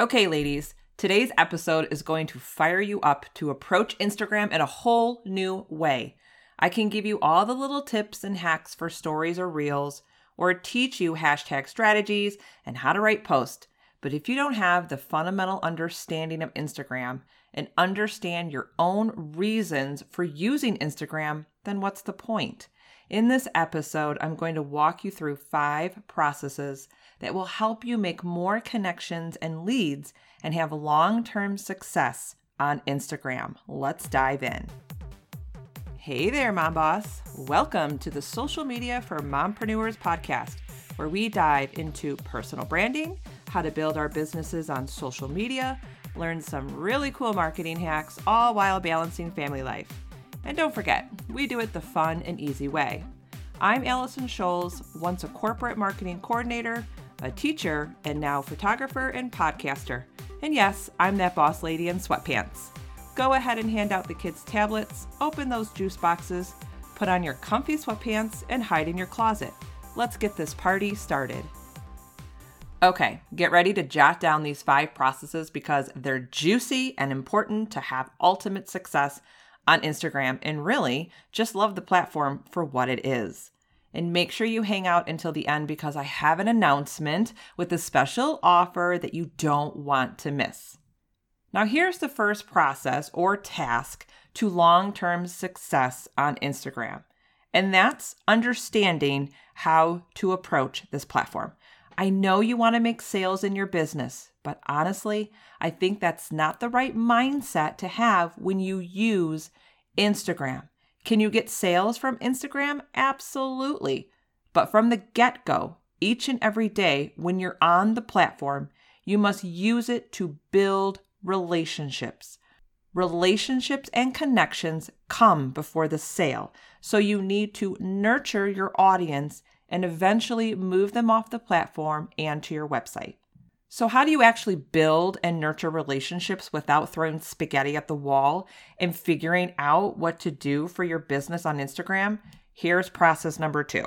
Okay, ladies, today's episode is going to fire you up to approach Instagram in a whole new way. I can give you all the little tips and hacks for stories or reels, or teach you hashtag strategies and how to write posts. But if you don't have the fundamental understanding of Instagram and understand your own reasons for using Instagram, then what's the point? In this episode, I'm going to walk you through five processes that will help you make more connections and leads and have long term success on Instagram. Let's dive in. Hey there, Mom Boss. Welcome to the Social Media for Mompreneurs podcast, where we dive into personal branding, how to build our businesses on social media, learn some really cool marketing hacks, all while balancing family life. And don't forget, we do it the fun and easy way. I'm Allison Scholes, once a corporate marketing coordinator, a teacher, and now photographer and podcaster. And yes, I'm that boss lady in sweatpants. Go ahead and hand out the kids' tablets, open those juice boxes, put on your comfy sweatpants, and hide in your closet. Let's get this party started. Okay, get ready to jot down these five processes because they're juicy and important to have ultimate success on Instagram and really just love the platform for what it is. And make sure you hang out until the end because I have an announcement with a special offer that you don't want to miss. Now, here's the first process or task to long term success on Instagram, and that's understanding how to approach this platform. I know you want to make sales in your business, but honestly, I think that's not the right mindset to have when you use Instagram. Can you get sales from Instagram? Absolutely. But from the get go, each and every day when you're on the platform, you must use it to build relationships. Relationships and connections come before the sale. So you need to nurture your audience and eventually move them off the platform and to your website. So, how do you actually build and nurture relationships without throwing spaghetti at the wall and figuring out what to do for your business on Instagram? Here's process number two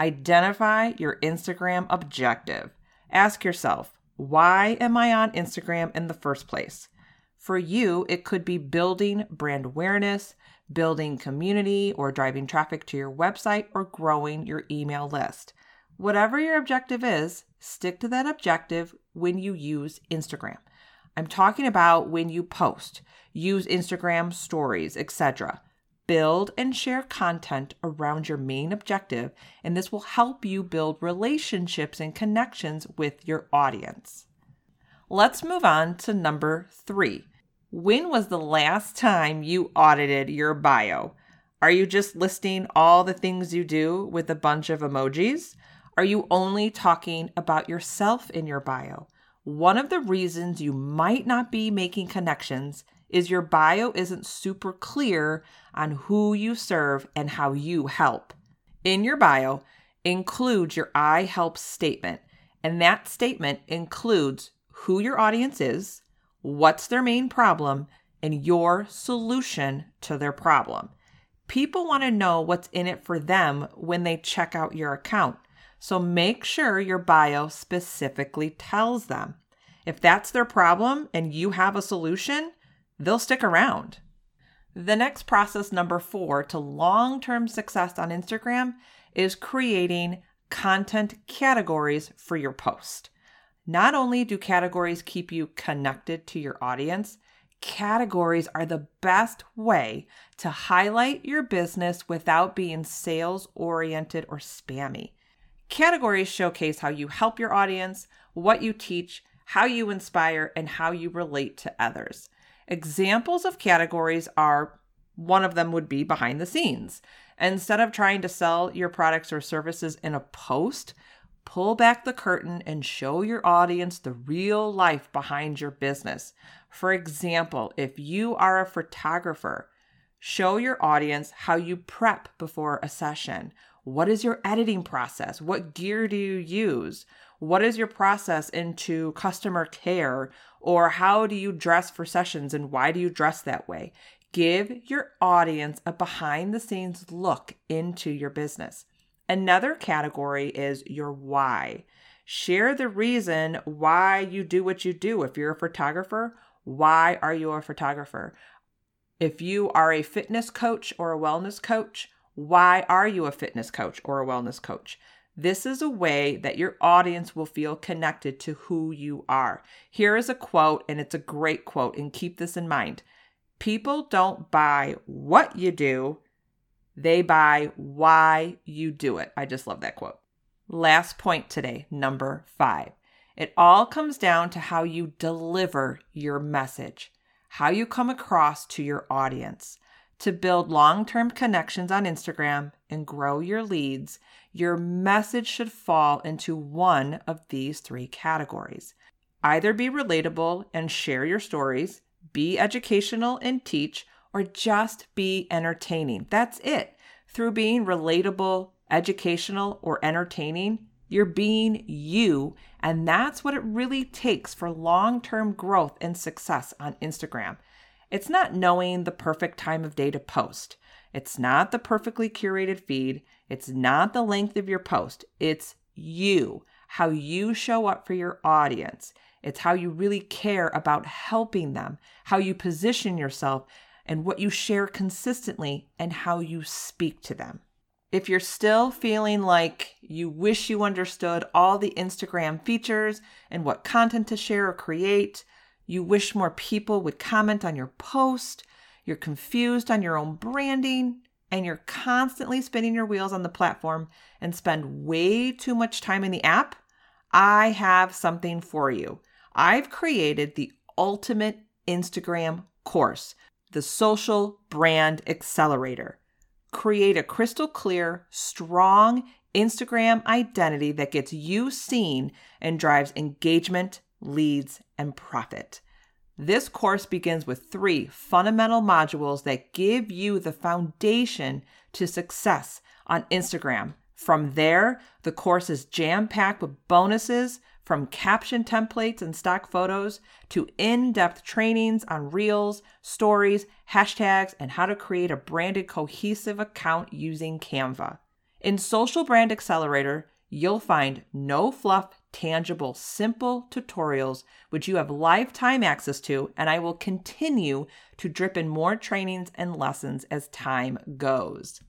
identify your Instagram objective. Ask yourself, why am I on Instagram in the first place? For you, it could be building brand awareness, building community, or driving traffic to your website, or growing your email list. Whatever your objective is, stick to that objective when you use Instagram. I'm talking about when you post, use Instagram stories, etc. Build and share content around your main objective, and this will help you build relationships and connections with your audience. Let's move on to number three when was the last time you audited your bio? Are you just listing all the things you do with a bunch of emojis? Are you only talking about yourself in your bio? One of the reasons you might not be making connections is your bio isn't super clear on who you serve and how you help. In your bio, include your I help statement, and that statement includes who your audience is, what's their main problem, and your solution to their problem. People want to know what's in it for them when they check out your account. So make sure your bio specifically tells them. If that's their problem and you have a solution, they'll stick around. The next process, number four, to long term success on Instagram is creating content categories for your post. Not only do categories keep you connected to your audience, categories are the best way to highlight your business without being sales oriented or spammy. Categories showcase how you help your audience, what you teach, how you inspire, and how you relate to others. Examples of categories are one of them would be behind the scenes. Instead of trying to sell your products or services in a post, pull back the curtain and show your audience the real life behind your business. For example, if you are a photographer, show your audience how you prep before a session. What is your editing process? What gear do you use? What is your process into customer care? Or how do you dress for sessions and why do you dress that way? Give your audience a behind the scenes look into your business. Another category is your why. Share the reason why you do what you do. If you're a photographer, why are you a photographer? If you are a fitness coach or a wellness coach, why are you a fitness coach or a wellness coach? This is a way that your audience will feel connected to who you are. Here is a quote, and it's a great quote, and keep this in mind. People don't buy what you do, they buy why you do it. I just love that quote. Last point today, number five. It all comes down to how you deliver your message, how you come across to your audience. To build long term connections on Instagram and grow your leads, your message should fall into one of these three categories. Either be relatable and share your stories, be educational and teach, or just be entertaining. That's it. Through being relatable, educational, or entertaining, you're being you, and that's what it really takes for long term growth and success on Instagram. It's not knowing the perfect time of day to post. It's not the perfectly curated feed. It's not the length of your post. It's you, how you show up for your audience. It's how you really care about helping them, how you position yourself, and what you share consistently, and how you speak to them. If you're still feeling like you wish you understood all the Instagram features and what content to share or create, you wish more people would comment on your post, you're confused on your own branding, and you're constantly spinning your wheels on the platform and spend way too much time in the app, I have something for you. I've created the ultimate Instagram course, the Social Brand Accelerator create a crystal clear, strong Instagram identity that gets you seen and drives engagement, leads, and profit. This course begins with three fundamental modules that give you the foundation to success on Instagram. From there, the course is jam packed with bonuses from caption templates and stock photos to in depth trainings on reels, stories, hashtags, and how to create a branded cohesive account using Canva. In Social Brand Accelerator, you'll find no fluff, tangible, simple tutorials which you have lifetime access to, and I will continue to drip in more trainings and lessons as time goes.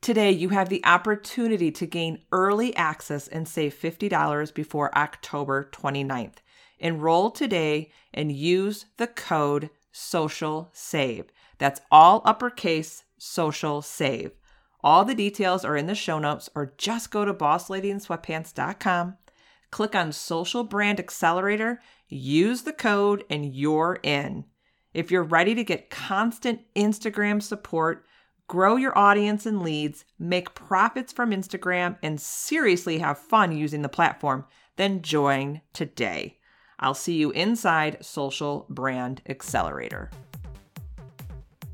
Today, you have the opportunity to gain early access and save $50 before October 29th. Enroll today and use the code social save. That's all uppercase social save. All the details are in the show notes or just go to bossladyandsweatpants.com, click on social brand accelerator, use the code and you're in. If you're ready to get constant Instagram support, grow your audience and leads, make profits from Instagram, and seriously have fun using the platform, then join today. I'll see you inside Social Brand Accelerator.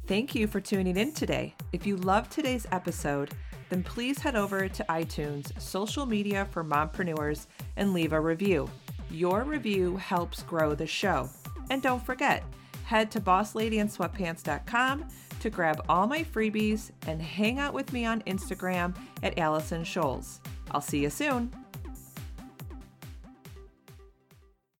Thank you for tuning in today. If you loved today's episode, then please head over to iTunes, social media for mompreneurs, and leave a review. Your review helps grow the show. And don't forget, head to bossladyandsweatpants.com to grab all my freebies and hang out with me on Instagram at Allison Scholes. I'll see you soon.